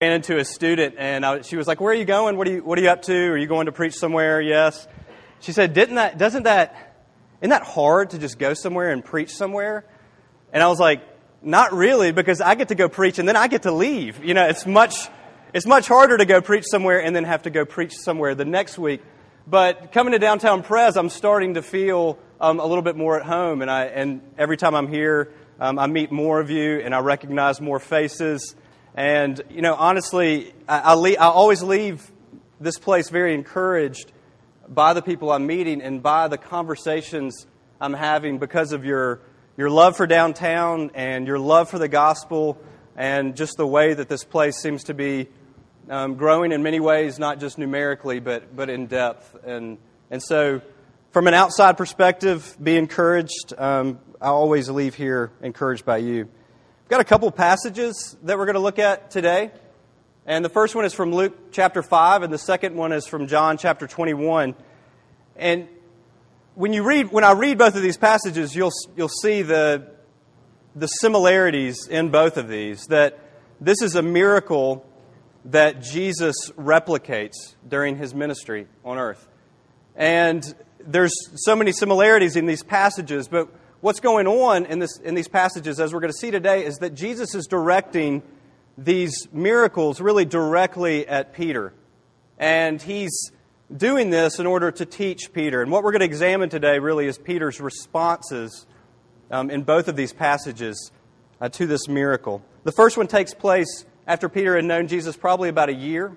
ran into a student and I, she was like, "Where are you going? What are you What are you up to? Are you going to preach somewhere?" Yes. She said, "Didn't that? Doesn't that? Isn't that hard to just go somewhere and preach somewhere?" And I was like, "Not really, because I get to go preach and then I get to leave. You know, it's much it's much harder to go preach somewhere and then have to go preach somewhere the next week." But coming to downtown Pres, I'm starting to feel um, a little bit more at home, and I and every time I'm here, um, I meet more of you and I recognize more faces. And, you know, honestly, I, I, I always leave this place very encouraged by the people I'm meeting and by the conversations I'm having because of your, your love for downtown and your love for the gospel and just the way that this place seems to be um, growing in many ways, not just numerically, but, but in depth. And, and so, from an outside perspective, be encouraged. Um, I always leave here encouraged by you. We've got a couple passages that we're going to look at today. And the first one is from Luke chapter 5, and the second one is from John chapter 21. And when, you read, when I read both of these passages, you'll, you'll see the, the similarities in both of these. That this is a miracle that Jesus replicates during his ministry on earth. And there's so many similarities in these passages, but what's going on in, this, in these passages, as we're going to see today, is that Jesus is directing these miracles really directly at Peter. And he's doing this in order to teach Peter. And what we're going to examine today really is Peter's responses um, in both of these passages uh, to this miracle. The first one takes place after Peter had known Jesus probably about a year,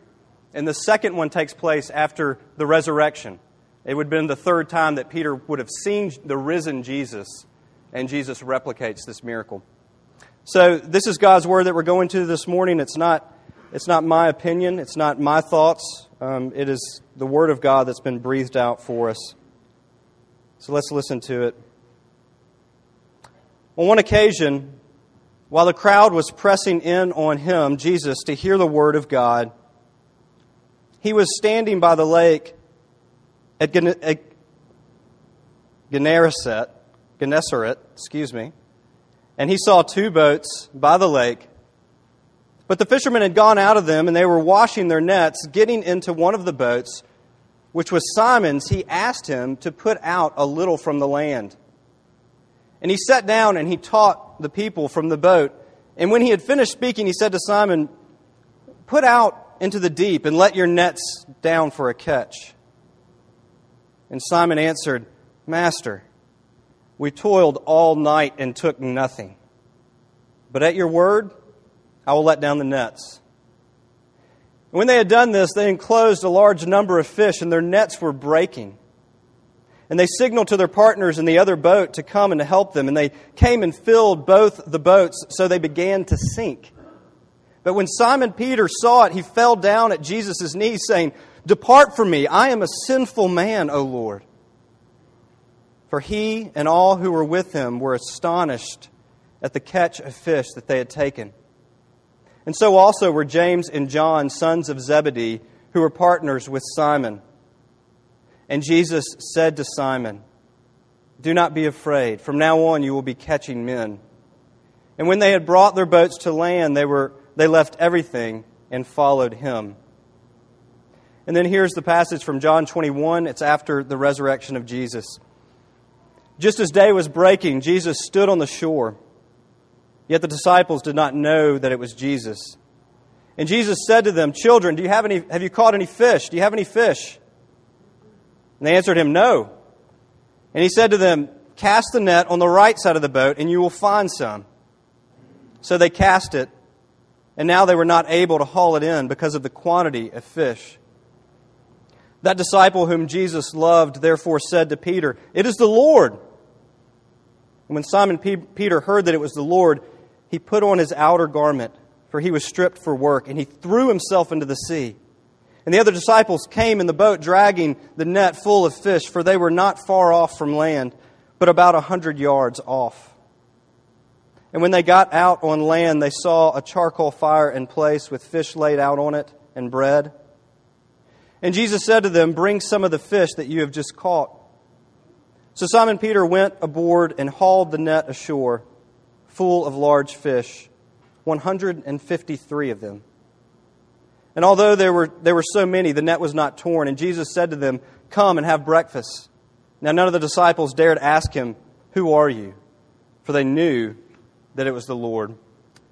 and the second one takes place after the resurrection. It would have been the third time that Peter would have seen the risen Jesus and Jesus replicates this miracle. So, this is God's word that we're going to this morning. It's not, it's not my opinion, it's not my thoughts. Um, it is the word of God that's been breathed out for us. So, let's listen to it. On one occasion, while the crowd was pressing in on him, Jesus, to hear the word of God, he was standing by the lake at Gennesaret Gennesaret, excuse me, and he saw two boats by the lake. But the fishermen had gone out of them, and they were washing their nets. Getting into one of the boats, which was Simon's, he asked him to put out a little from the land. And he sat down and he taught the people from the boat. And when he had finished speaking, he said to Simon, Put out into the deep and let your nets down for a catch. And Simon answered, Master, we toiled all night and took nothing. But at your word, I will let down the nets. When they had done this, they enclosed a large number of fish, and their nets were breaking. And they signaled to their partners in the other boat to come and to help them. And they came and filled both the boats, so they began to sink. But when Simon Peter saw it, he fell down at Jesus' knees, saying, Depart from me, I am a sinful man, O Lord. For he and all who were with him were astonished at the catch of fish that they had taken. And so also were James and John, sons of Zebedee, who were partners with Simon. And Jesus said to Simon, Do not be afraid. From now on you will be catching men. And when they had brought their boats to land, they, were, they left everything and followed him. And then here's the passage from John 21. It's after the resurrection of Jesus. Just as day was breaking, Jesus stood on the shore. Yet the disciples did not know that it was Jesus. And Jesus said to them, Children, do you have, any, have you caught any fish? Do you have any fish? And they answered him, No. And he said to them, Cast the net on the right side of the boat, and you will find some. So they cast it, and now they were not able to haul it in because of the quantity of fish. That disciple whom Jesus loved therefore said to Peter, It is the Lord. And when Simon Peter heard that it was the Lord, he put on his outer garment, for he was stripped for work, and he threw himself into the sea. And the other disciples came in the boat, dragging the net full of fish, for they were not far off from land, but about a hundred yards off. And when they got out on land, they saw a charcoal fire in place with fish laid out on it and bread. And Jesus said to them, Bring some of the fish that you have just caught. So Simon Peter went aboard and hauled the net ashore, full of large fish, 153 of them. And although there were, there were so many, the net was not torn. And Jesus said to them, Come and have breakfast. Now none of the disciples dared ask him, Who are you? For they knew that it was the Lord.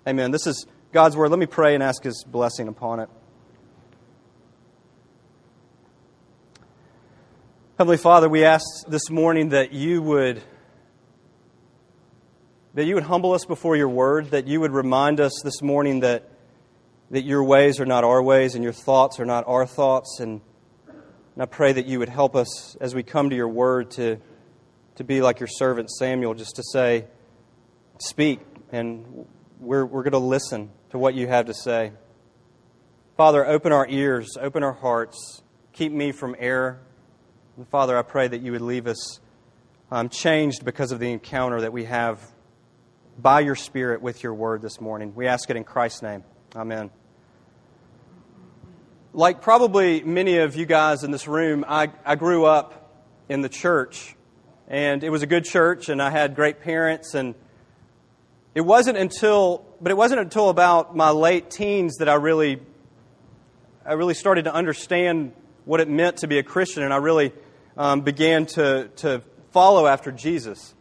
Amen. This is God's word. Let me pray and ask his blessing upon it. Heavenly Father, we ask this morning that you would that you would humble us before your word, that you would remind us this morning that, that your ways are not our ways and your thoughts are not our thoughts. And, and I pray that you would help us as we come to your word to, to be like your servant Samuel, just to say, Speak, and we're, we're going to listen to what you have to say. Father, open our ears, open our hearts, keep me from error. And Father, I pray that you would leave us um, changed because of the encounter that we have by your Spirit with your word this morning. We ask it in Christ's name. Amen. Like probably many of you guys in this room, I, I grew up in the church, and it was a good church, and I had great parents, and it wasn't until, but it wasn't until about my late teens that I really, I really started to understand what it meant to be a Christian, and I really um, began to, to follow after Jesus.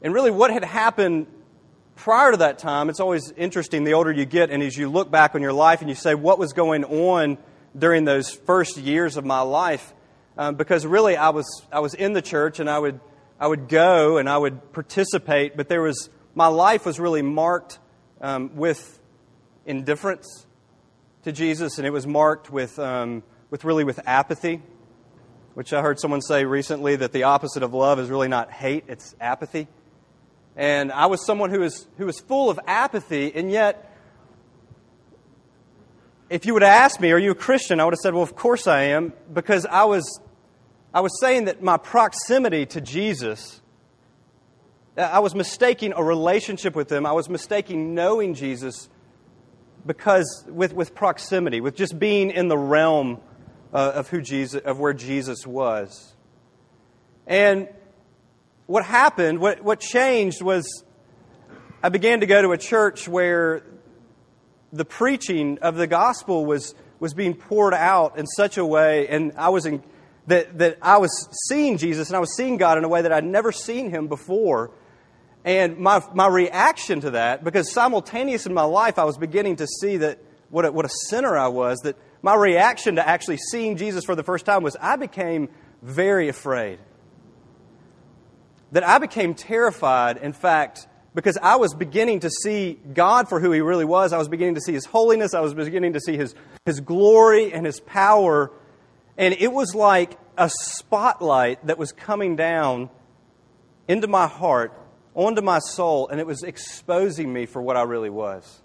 And really, what had happened prior to that time, it's always interesting the older you get, and as you look back on your life and you say, what was going on during those first years of my life? Um, because really, I was, I was in the church and I would, I would go and I would participate, but there was, my life was really marked um, with indifference to Jesus, and it was marked with, um, with really with apathy, which I heard someone say recently that the opposite of love is really not hate, it's apathy. And I was someone who was, who was full of apathy, and yet, if you would have asked me, Are you a Christian? I would have said, Well, of course I am, because I was, I was saying that my proximity to Jesus, uh, I was mistaking a relationship with Him, I was mistaking knowing Jesus because with, with proximity, with just being in the realm uh, of who Jesus, of where Jesus was. And what happened, what, what changed was I began to go to a church where the preaching of the gospel was, was being poured out in such a way, and I was in, that, that I was seeing Jesus and I was seeing God in a way that I'd never seen him before. And my, my reaction to that, because simultaneous in my life I was beginning to see that what a, what a sinner I was, that my reaction to actually seeing Jesus for the first time was I became very afraid that I became terrified, in fact, because I was beginning to see God for who He really was. I was beginning to see His holiness. I was beginning to see His, His glory and His power. And it was like a spotlight that was coming down into my heart, onto my soul, and it was exposing me for what I really was.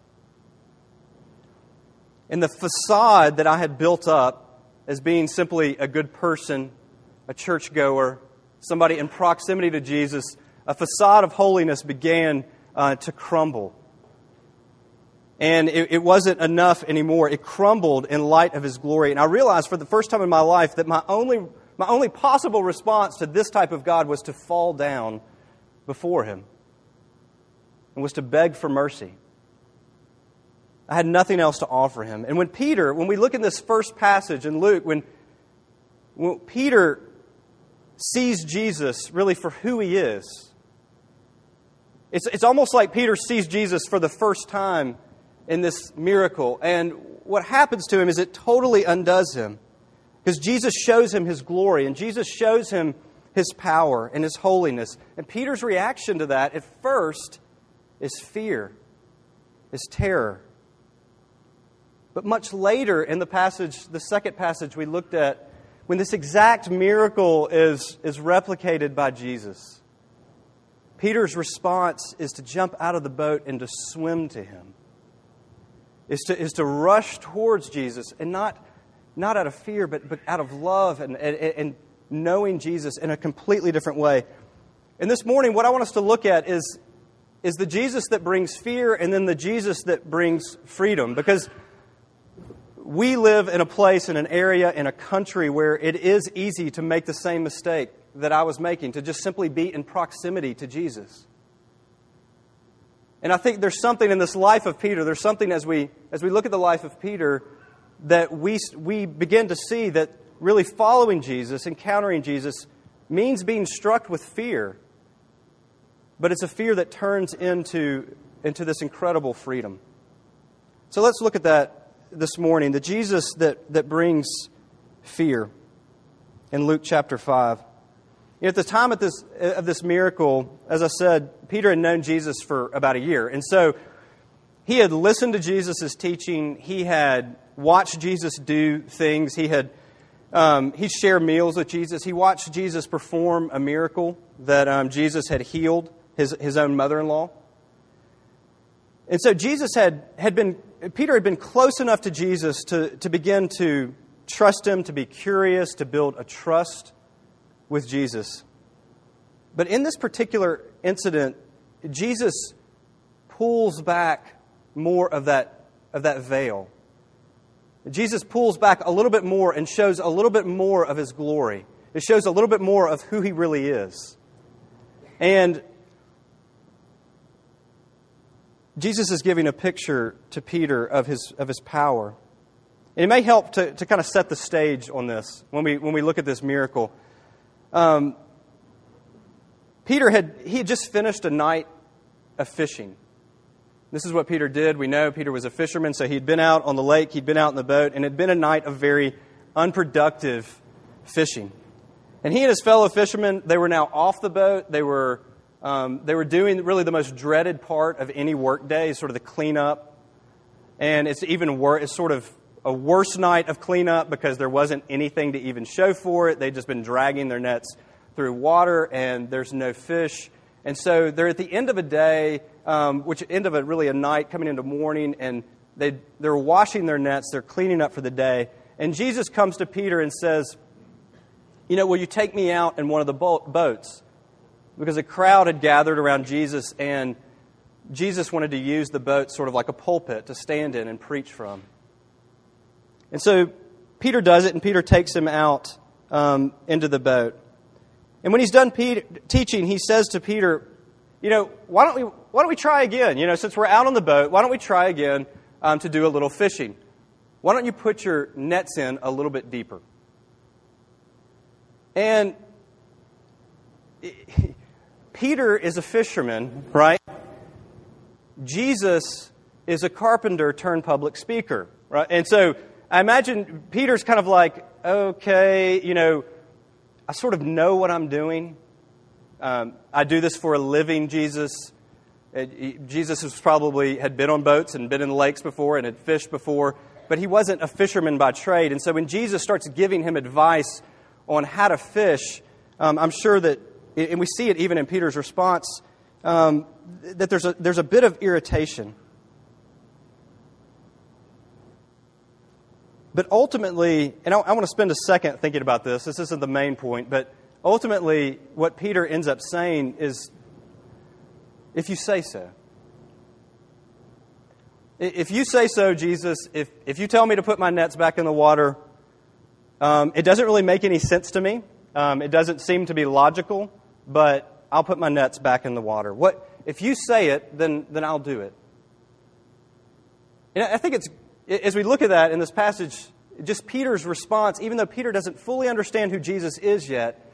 And the facade that I had built up as being simply a good person, a churchgoer, somebody in proximity to Jesus, a facade of holiness began uh, to crumble. And it, it, wasn't enough anymore. It crumbled in light of his glory. And I realized for the first time in my life that my only, my only possible response to this type of God was to fall down before him and was to beg for mercy. I had nothing else to offer him. And when Peter, when we look in this first passage in Luke, when, when Peter sees Jesus really for who he is. It's, it's almost like Peter sees Jesus for the first time in this miracle. And what happens to him is it totally undoes him. Because Jesus shows him his glory, and Jesus shows him his power and his holiness. And Peter's reaction to that at first is fear, is terror. But much later in the passage, the second passage we looked at, when this exact miracle is, is replicated by Jesus, Peter's response is to jump out of the boat and to swim to him, is to, is to rush towards Jesus, and not, not out of fear, but, but out of love and, and, and knowing Jesus in a completely different way. And this morning, what I want us to look at is, is the Jesus that brings fear and then the Jesus that brings freedom. Because we live in a place, in an area, in a country where it is easy to make the same mistake that I was making, to just simply be in proximity to Jesus. And I think there's something in this life of Peter, there's something as we, as we look at the life of Peter that we, we begin to see that really following Jesus, encountering Jesus, means being struck with fear. But it's a fear that turns into, into this incredible freedom. So let's look at that this morning the Jesus that, that brings fear in Luke chapter 5. At the time of this, of this miracle, as I said, Peter had known Jesus for about a year. And so he had listened to Jesus' teaching. He had watched Jesus do things. He had um, he shared meals with Jesus. He watched Jesus perform a miracle that um, Jesus had healed his, his own mother in law. And so Jesus had, had been, Peter had been close enough to Jesus to, to begin to trust him, to be curious, to build a trust with Jesus. But in this particular incident, Jesus pulls back more of that, of that veil. Jesus pulls back a little bit more and shows a little bit more of his glory. It shows a little bit more of who he really is. And Jesus is giving a picture to Peter of his, of his power. And it may help to, to kind of set the stage on this when we, when we look at this miracle. Um, Peter had, he had just finished a night of fishing. This is what Peter did. We know Peter was a fisherman, so he'd been out on the lake, he'd been out in the boat, and it had been a night of very unproductive fishing. And he and his fellow fishermen, they were now off the boat. They were, um, they were doing really the most dreaded part of any workday, sort of the cleanup. And it's even worse, it's sort of a worse night of cleanup because there wasn't anything to even show for it. They'd just been dragging their nets through water and there's no fish. And so they're at the end of a day, um, which end of a really a night coming into morning, and they, they're washing their nets, they're cleaning up for the day. And Jesus comes to Peter and says, You know, will you take me out in one of the boats? Because a crowd had gathered around Jesus, and Jesus wanted to use the boat sort of like a pulpit to stand in and preach from. And so Peter does it, and Peter takes him out um, into the boat. And when he's done Peter, teaching, he says to Peter, You know, why don't, we, why don't we try again? You know, since we're out on the boat, why don't we try again um, to do a little fishing? Why don't you put your nets in a little bit deeper? And Peter is a fisherman, right? Jesus is a carpenter turned public speaker, right? And so I imagine Peter's kind of like, okay, you know, I sort of know what I'm doing. Um, I do this for a living, Jesus. It, Jesus was probably had been on boats and been in the lakes before and had fished before, but he wasn't a fisherman by trade. And so when Jesus starts giving him advice on how to fish, um, I'm sure that, and we see it even in Peter's response, um, that there's a, there's a bit of irritation. But ultimately, and I, I want to spend a second thinking about this. This isn't the main point, but ultimately, what Peter ends up saying is if you say so. If you say so, Jesus, if, if you tell me to put my nets back in the water, um, it doesn't really make any sense to me. Um, it doesn't seem to be logical, but I'll put my nets back in the water. What, if you say it, then, then I'll do it. And I think it's as we look at that in this passage, just Peter's response, even though Peter doesn't fully understand who Jesus is yet,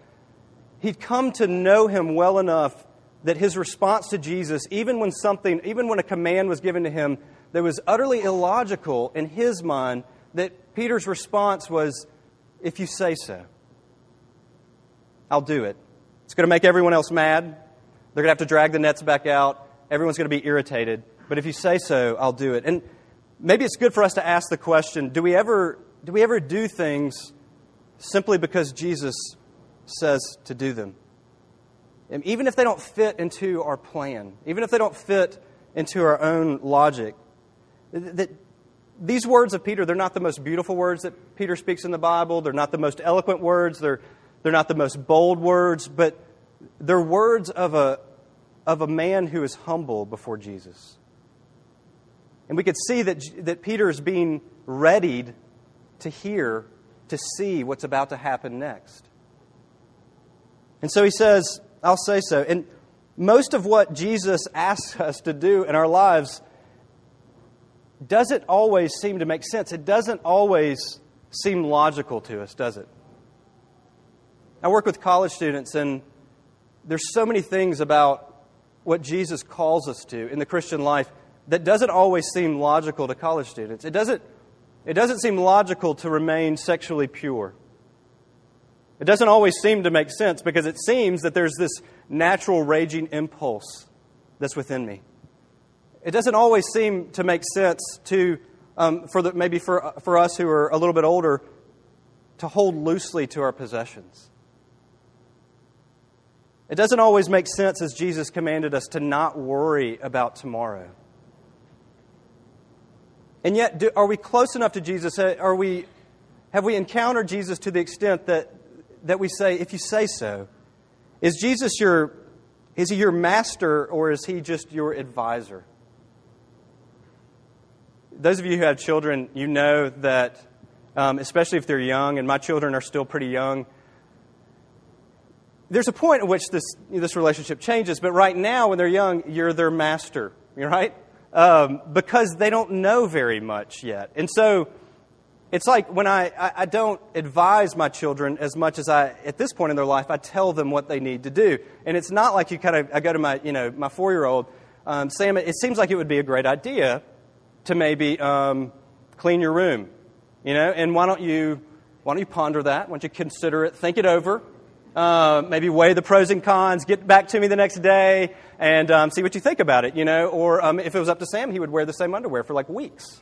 he'd come to know him well enough that his response to Jesus, even when something, even when a command was given to him that was utterly illogical in his mind, that Peter's response was, If you say so, I'll do it. It's going to make everyone else mad. They're going to have to drag the nets back out. Everyone's going to be irritated. But if you say so, I'll do it. And maybe it's good for us to ask the question do we ever do, we ever do things simply because Jesus says to do them? And even if they don't fit into our plan, even if they don't fit into our own logic, that these words of Peter, they're not the most beautiful words that Peter speaks in the Bible. They're not the most eloquent words. They're, they're not the most bold words, but they're words of a, of a man who is humble before Jesus. And we could see that, that Peter is being readied to hear, to see what's about to happen next. And so he says, I'll say so. And most of what Jesus asks us to do in our lives doesn't always seem to make sense. It doesn't always seem logical to us, does it? I work with college students, and there's so many things about what Jesus calls us to in the Christian life that doesn't always seem logical to college students. It doesn't, it doesn't seem logical to remain sexually pure. It doesn't always seem to make sense because it seems that there's this natural raging impulse that's within me. It doesn't always seem to make sense to, um, for the, maybe for, for us who are a little bit older, to hold loosely to our possessions. It doesn't always make sense as Jesus commanded us to not worry about tomorrow. And yet, do, are we close enough to Jesus? Are we, have we encountered Jesus to the extent that, that we say, if you say so, is Jesus your, is he your master or is he just your advisor? Those of you who have children, you know that, um, especially if they're young, and my children are still pretty young, there's a point at which this, this relationship changes, but right now, when they're young, you're their master, right? Um, because they don't know very much yet. And so it's like when I, I, I, don't advise my children as much as I, at this point in their life, I tell them what they need to do. And it's not like you kind of, I go to my, you know, my four year old, um, Sam, it seems like it would be a great idea to maybe um, clean your room, you know, and why don't you, why don't you ponder that? Why don't you consider it, think it over, uh, maybe weigh the pros and cons, get back to me the next day, and um, see what you think about it, you know. Or um, if it was up to Sam, he would wear the same underwear for like weeks,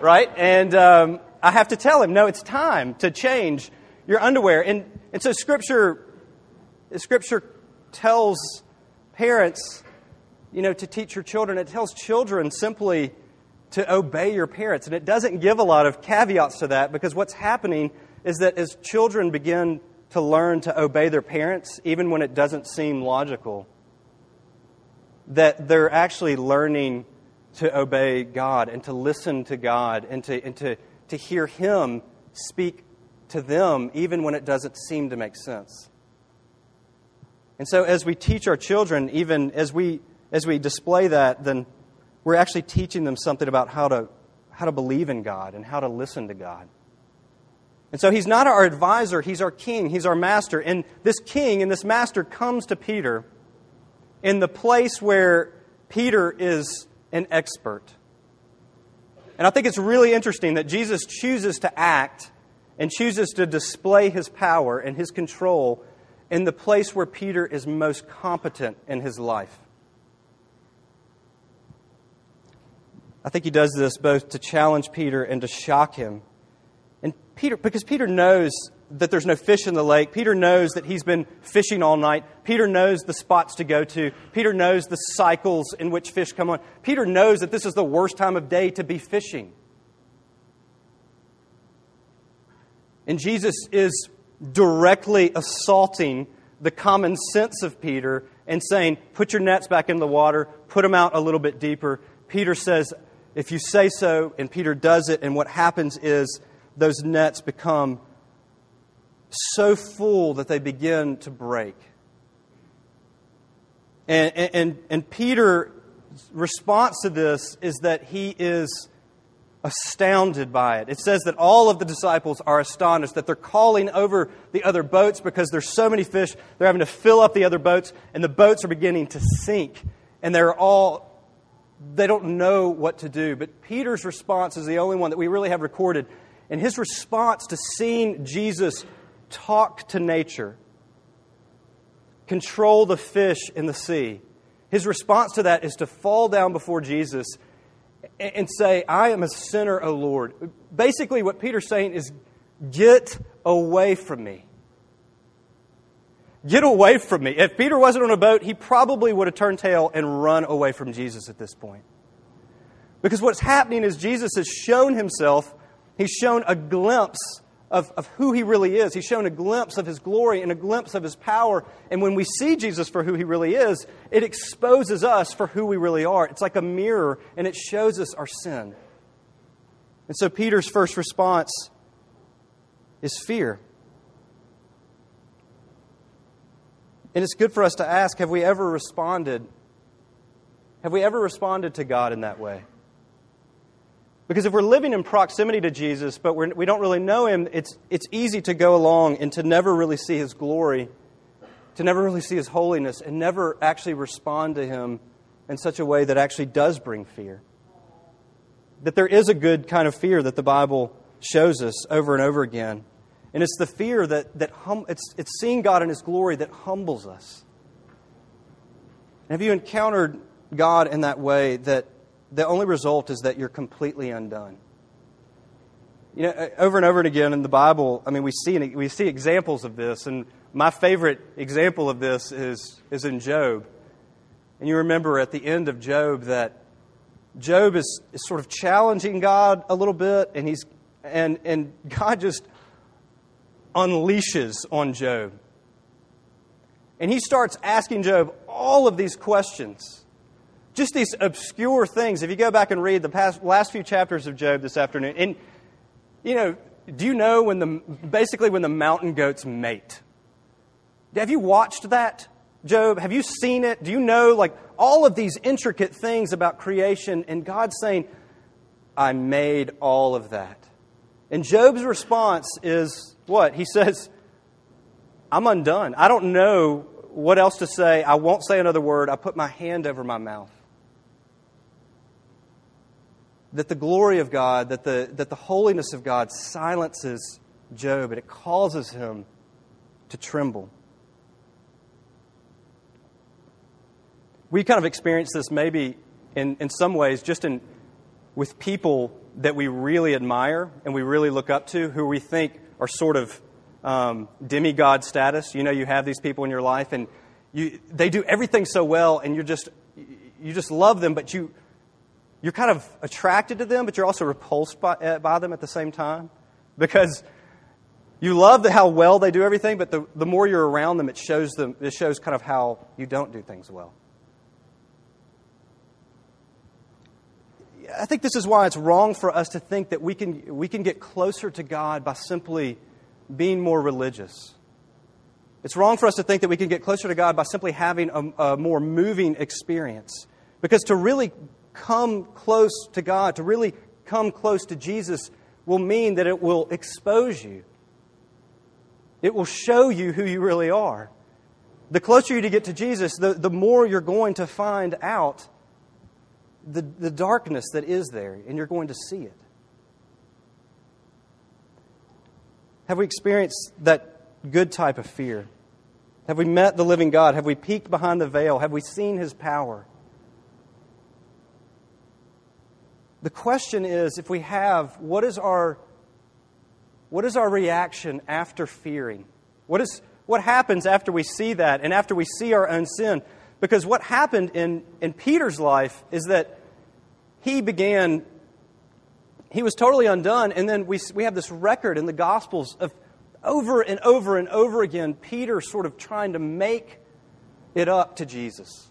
right? And um, I have to tell him, no, it's time to change your underwear. And, and so Scripture, Scripture tells parents, you know, to teach your children. It tells children simply to obey your parents. And it doesn't give a lot of caveats to that because what's happening is that as children begin to learn to obey their parents, even when it doesn't seem logical, that they're actually learning to obey God and to listen to God and to, and to, to hear Him speak to them, even when it doesn't seem to make sense. And so, as we teach our children, even as we, as we display that, then we're actually teaching them something about how to, how to believe in God and how to listen to God. And so he's not our advisor, he's our king, he's our master. And this king and this master comes to Peter in the place where Peter is an expert. And I think it's really interesting that Jesus chooses to act and chooses to display his power and his control in the place where Peter is most competent in his life. I think he does this both to challenge Peter and to shock him Peter, because Peter knows that there's no fish in the lake. Peter knows that he's been fishing all night. Peter knows the spots to go to. Peter knows the cycles in which fish come on. Peter knows that this is the worst time of day to be fishing. And Jesus is directly assaulting the common sense of Peter and saying, Put your nets back in the water, put them out a little bit deeper. Peter says, If you say so, and Peter does it, and what happens is those nets become so full that they begin to break. And, and, and Peter's response to this is that he is astounded by it. It says that all of the disciples are astonished, that they're calling over the other boats because there's so many fish. They're having to fill up the other boats, and the boats are beginning to sink. And they're all, they don't know what to do. But Peter's response is the only one that we really have recorded and his response to seeing Jesus talk to nature, control the fish in the sea, his response to that is to fall down before Jesus and say, I am a sinner, O Lord. Basically, what Peter's saying is, Get away from me. Get away from me. If Peter wasn't on a boat, he probably would have turned tail and run away from Jesus at this point. Because what's happening is Jesus has shown himself He's shown a glimpse of, of who he really is. He's shown a glimpse of his glory and a glimpse of his power. And when we see Jesus for who he really is, it exposes us for who we really are. It's like a mirror, and it shows us our sin. And so Peter's first response is fear. And it's good for us to ask have we ever responded? Have we ever responded to God in that way? Because if we're living in proximity to Jesus, but we're, we do not really know Him, it's, it's easy to go along and to never really see His glory, to never really see His holiness, and never actually respond to Him in such a way that actually does bring fear. That there is a good kind of fear that the Bible shows us over and over again. And it's the fear that, that hum, it's, it's seeing God in His glory that humbles us. And have you encountered God in that way that the only result is that you're completely undone. You know, uh, over and over and again in the Bible, I mean, we see, we see examples of this, and my favorite example of this is, is in Job. And you remember at the end of Job that Job is, is sort of challenging God a little bit, and, he's, and, and God just unleashes on Job. And he starts asking Job all of these questions just these obscure things. If you go back and read the past, last few chapters of Job this afternoon, and you know, do you know when the basically when the mountain goats mate? Have you watched that, Job? Have you seen it? Do you know like all of these intricate things about creation and God saying, "I made all of that." And Job's response is what? He says, "I'm undone. I don't know what else to say. I won't say another word. I put my hand over my mouth." That the glory of God, that the, that the holiness of God silences Job and it causes him to tremble. We kind of experience this maybe in, in some ways just in, with people that we really admire and we really look up to, who we think are sort of um, demigod status. You know, you have these people in your life and you, they do everything so well and you're just, you just love them, but you, you're kind of attracted to them, but you're also repulsed by, uh, by them at the same time because you love the, how well they do everything, but the, the more you're around them, it shows them it shows kind of how you don't do things well. I think this is why it's wrong for us to think that we can, we can get closer to God by simply being more religious. It's wrong for us to think that we can get closer to God by simply having a, a more moving experience. Because to really come close to God, to really come close to Jesus, will mean that it will expose you. It will show you who you really are. The closer you get to Jesus, the, the more you're going to find out the, the darkness that is there, and you're going to see it. Have we experienced that good type of fear? Have we met the living God? Have we peeked behind the veil? Have we seen his power? The question is if we have, what is our, what is our reaction after fearing? What, is, what happens after we see that and after we see our own sin? Because what happened in, in Peter's life is that he began, he was totally undone, and then we, we have this record in the Gospels of over and over and over again, Peter sort of trying to make it up to Jesus.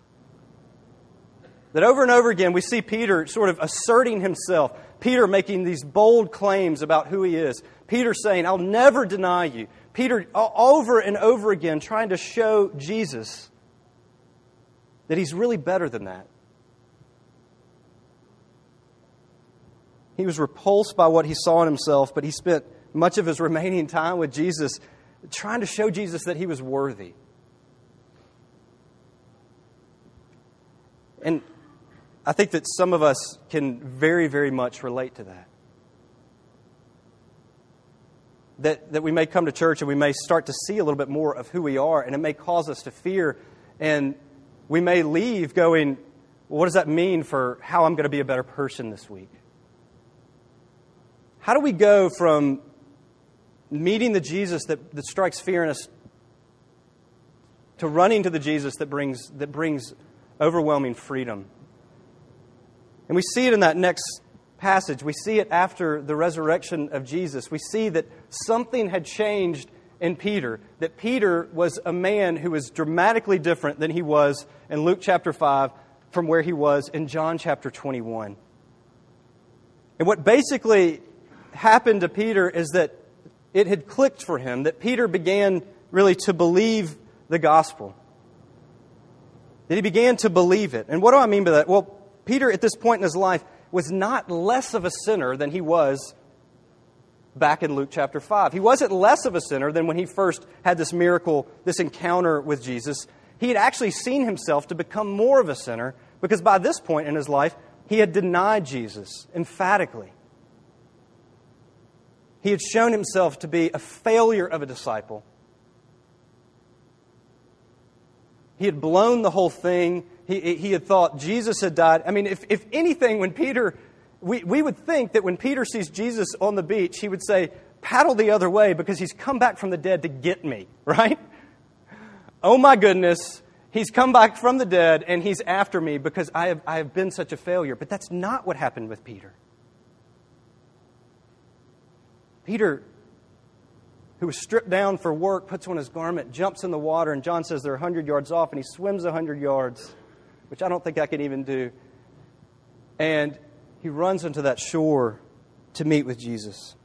That over and over again, we see Peter sort of asserting himself. Peter making these bold claims about who he is. Peter saying, I'll never deny you. Peter, over and over again, trying to show Jesus that he's really better than that. He was repulsed by what he saw in himself, but he spent much of his remaining time with Jesus trying to show Jesus that he was worthy. And I think that some of us can very, very much relate to that. That, that we may come to church and we may start to see a little bit more of who we are, and it may cause us to fear, and we may leave going, well, What does that mean for how I'm going to be a better person this week? How do we go from meeting the Jesus that, that strikes fear in us to running to the Jesus that brings, that brings overwhelming freedom and we see it in that next passage. We see it after the resurrection of Jesus. We see that something had changed in Peter, that Peter was a man who was dramatically different than he was in Luke chapter 5 from where he was in John chapter 21. And what basically happened to Peter is that it had clicked for him, that Peter began really to believe the gospel. that he began to believe it. And what do I mean by that? Well, Peter, at this point in his life, was not less of a sinner than he was back in Luke chapter 5. He wasn't less of a sinner than when he first had this miracle, this encounter with Jesus. He had actually seen himself to become more of a sinner because by this point in his life, he had denied Jesus emphatically. He had shown himself to be a failure of a disciple. He had blown the whole thing. He, he had thought Jesus had died. I mean, if, if anything, when Peter, we, we would think that when Peter sees Jesus on the beach, he would say, paddle the other way because he's come back from the dead to get me, right? Oh my goodness, he's come back from the dead and he's after me because I have, I have been such a failure. But that's not what happened with Peter. Peter who was stripped down for work, puts on his garment, jumps in the water, and John says they're 100 yards off, and he swims 100 yards, which I don't think I can even do. And he runs into that shore to meet with Jesus.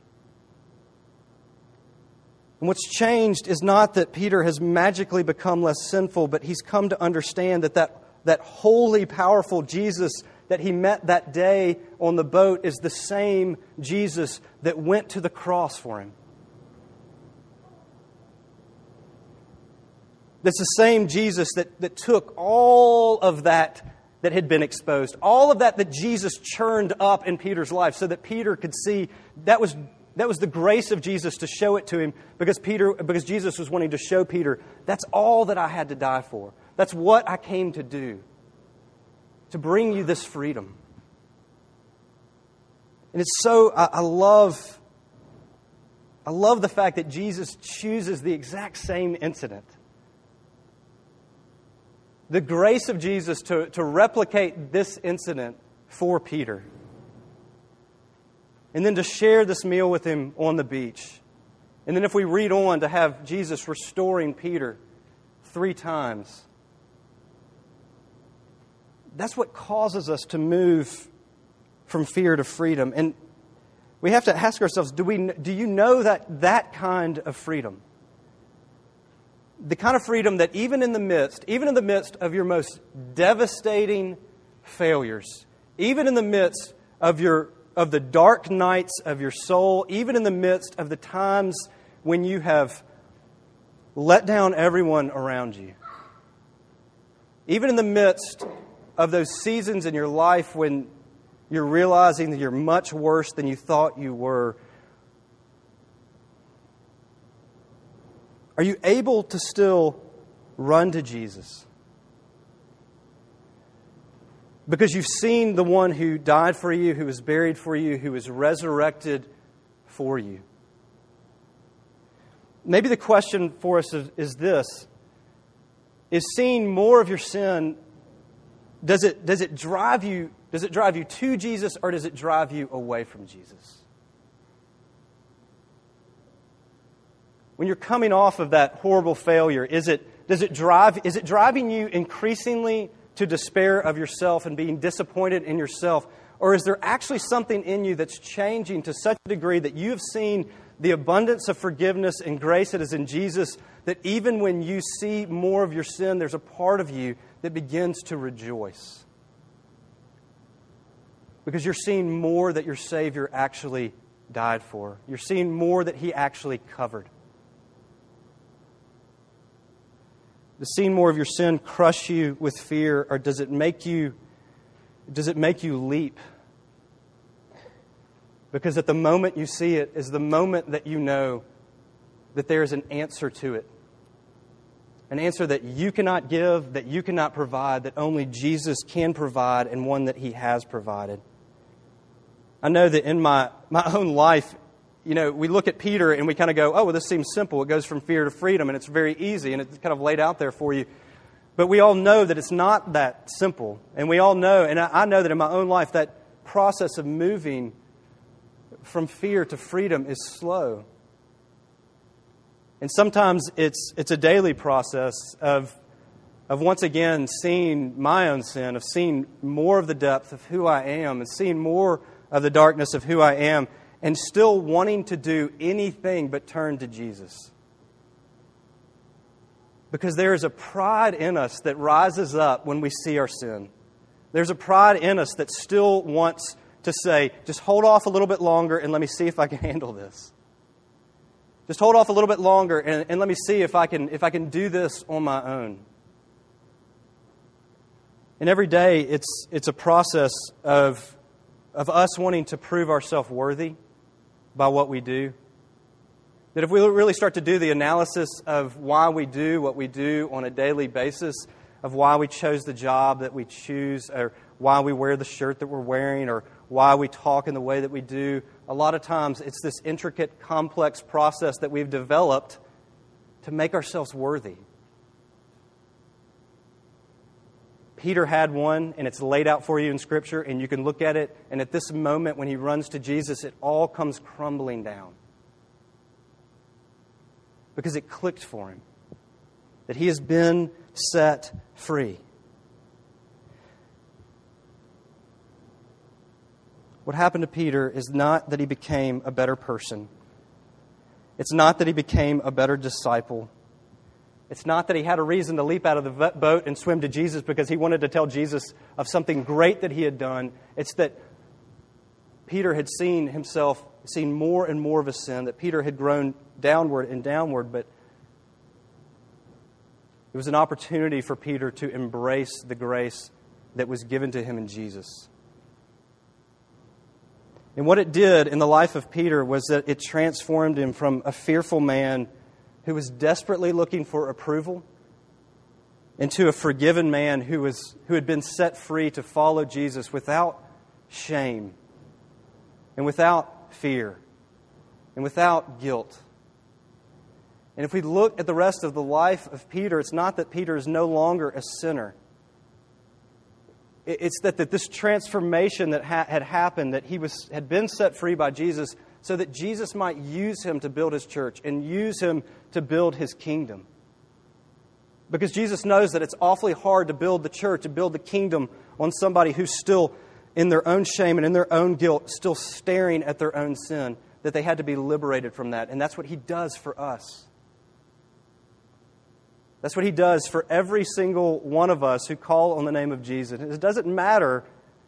And what's changed is not that Peter has magically become less sinful, but he's come to understand that that, that holy, powerful Jesus that he met that day on the boat is the same Jesus that went to the cross for him. That's the same Jesus that, that took all of that that had been exposed, all of that that Jesus churned up in Peter's life so that Peter could see that was, that was the grace of Jesus to show it to him because, Peter, because Jesus was wanting to show Peter that's all that I had to die for. That's what I came to do, to bring you this freedom. And it's so, I, I love. I love the fact that Jesus chooses the exact same incident the grace of Jesus to, to replicate this incident for Peter. And then to share this meal with him on the beach. And then, if we read on, to have Jesus restoring Peter three times. That's what causes us to move from fear to freedom. And we have to ask ourselves do, we, do you know that, that kind of freedom? The kind of freedom that even in the midst, even in the midst of your most devastating failures, even in the midst of your of the dark nights of your soul, even in the midst of the times when you have let down everyone around you, even in the midst of those seasons in your life when you're realizing that you're much worse than you thought you were, Are you able to still run to Jesus? Because you've seen the one who died for you, who was buried for you, who was resurrected for you. Maybe the question for us is, is this Is seeing more of your sin, does it, does it drive you does it drive you to Jesus or does it drive you away from Jesus? When you're coming off of that horrible failure, is it, does it drive, is it driving you increasingly to despair of yourself and being disappointed in yourself? Or is there actually something in you that's changing to such a degree that you have seen the abundance of forgiveness and grace that is in Jesus that even when you see more of your sin, there's a part of you that begins to rejoice? Because you're seeing more that your Savior actually died for, you're seeing more that He actually covered. Does seeing more of your sin crush you with fear, or does it make you, does it make you leap? Because at the moment you see it is the moment that you know that there is an answer to it. An answer that you cannot give, that you cannot provide, that only Jesus can provide, and one that He has provided. I know that in my, my own life, you know, we look at Peter and we kind of go, oh, well, this seems simple. It goes from fear to freedom, and it's very easy, and it's kind of laid out there for you. But we all know that it's not that simple. And we all know, and I know that in my own life, that process of moving from fear to freedom is slow. And sometimes it's, it's a daily process of, of once again seeing my own sin, of seeing more of the depth of who I am, and seeing more of the darkness of who I am and still wanting to do anything but turn to Jesus. Because there is a pride in us that rises up when we see our sin. There's a pride in us that still wants to say, just hold off a little bit longer and let me see if I can handle this. Just hold off a little bit longer and, and let me see if I, can, if I can do this on my own. And every day, it's, it's a process of, of us wanting to prove ourselves worthy by what we do. That if we really start to do the analysis of why we do what we do on a daily basis, of why we chose the job that we choose, or why we wear the shirt that we're wearing, or why we talk in the way that we do, a lot of times it's this intricate, complex process that we've developed to make ourselves worthy. Peter had one, and it's laid out for you in Scripture, and you can look at it, and at this moment when he runs to Jesus, it all comes crumbling down. Because it clicked for him that he has been set free. What happened to Peter is not that he became a better person. It's not that he became a better disciple. It's not that he had a reason to leap out of the boat and swim to Jesus because he wanted to tell Jesus of something great that he had done. It's that Peter had seen himself, seen more and more of a sin, that Peter had grown downward and downward, but it was an opportunity for Peter to embrace the grace that was given to him in Jesus. And what it did in the life of Peter was that it transformed him from a fearful man who was desperately looking for approval into a forgiven man who, was, who had been set free to follow Jesus without shame and without fear and without guilt. And if we look at the rest of the life of Peter, it's not that Peter is no longer a sinner. It's that, that this transformation that ha- had happened, that he was, had been set free by Jesus, so that Jesus might use him to build his church and use him to build his kingdom. Because Jesus knows that it's awfully hard to build the church, to build the kingdom on somebody who's still in their own shame and in their own guilt, still staring at their own sin, that they had to be liberated from that. And that's what he does for us. That's what he does for every single one of us who call on the name of Jesus. It doesn't matter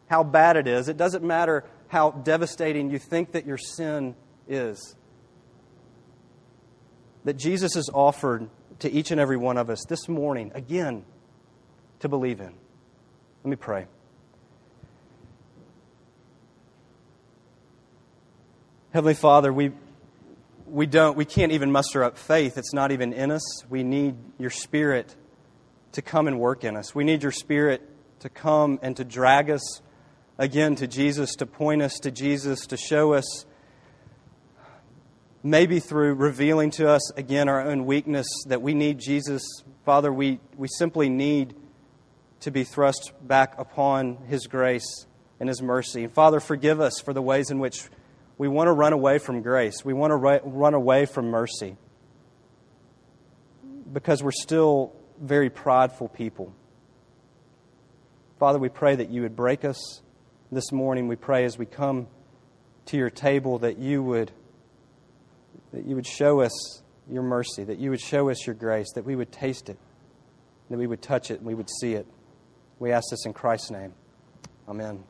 how bad it is, it doesn't matter how devastating you think that your sin is. That Jesus has offered to each and every one of us this morning, again, to believe in. Let me pray. Heavenly Father, we, we don't we can't even muster up faith. It's not even in us. We need your spirit to come and work in us. We need your spirit to come and to drag us again to Jesus, to point us to Jesus, to show us, maybe through revealing to us again our own weakness, that we need Jesus. Father, we, we simply need to be thrust back upon His grace and His mercy. And Father, forgive us for the ways in which we want to run away from grace, we want to run away from mercy because we're still very prideful people. Father, we pray that you would break us this morning, we pray as we come to your table that you would that you would show us your mercy, that you would show us your grace, that we would taste it, that we would touch it, and we would see it. We ask this in Christ's name. Amen.